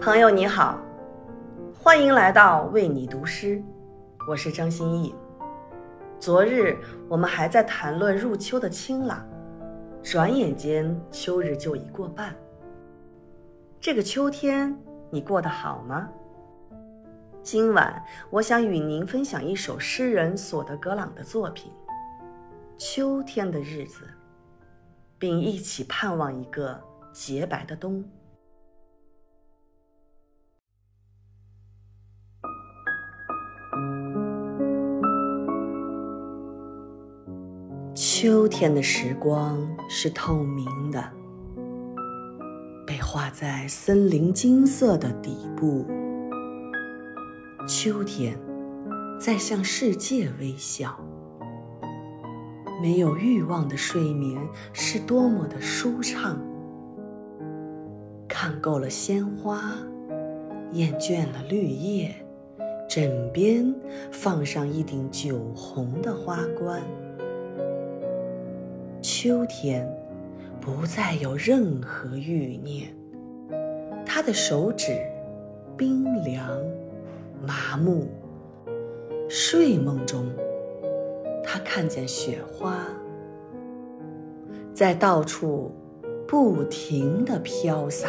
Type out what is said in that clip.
朋友你好，欢迎来到为你读诗，我是张歆艺。昨日我们还在谈论入秋的清朗，转眼间秋日就已过半。这个秋天你过得好吗？今晚我想与您分享一首诗人索德格朗的作品《秋天的日子》，并一起盼望一个洁白的冬。秋天的时光是透明的，被画在森林金色的底部。秋天在向世界微笑。没有欲望的睡眠是多么的舒畅。看够了鲜花，厌倦了绿叶，枕边放上一顶酒红的花冠。秋天，不再有任何欲念。他的手指冰凉、麻木。睡梦中，他看见雪花在到处不停地飘洒。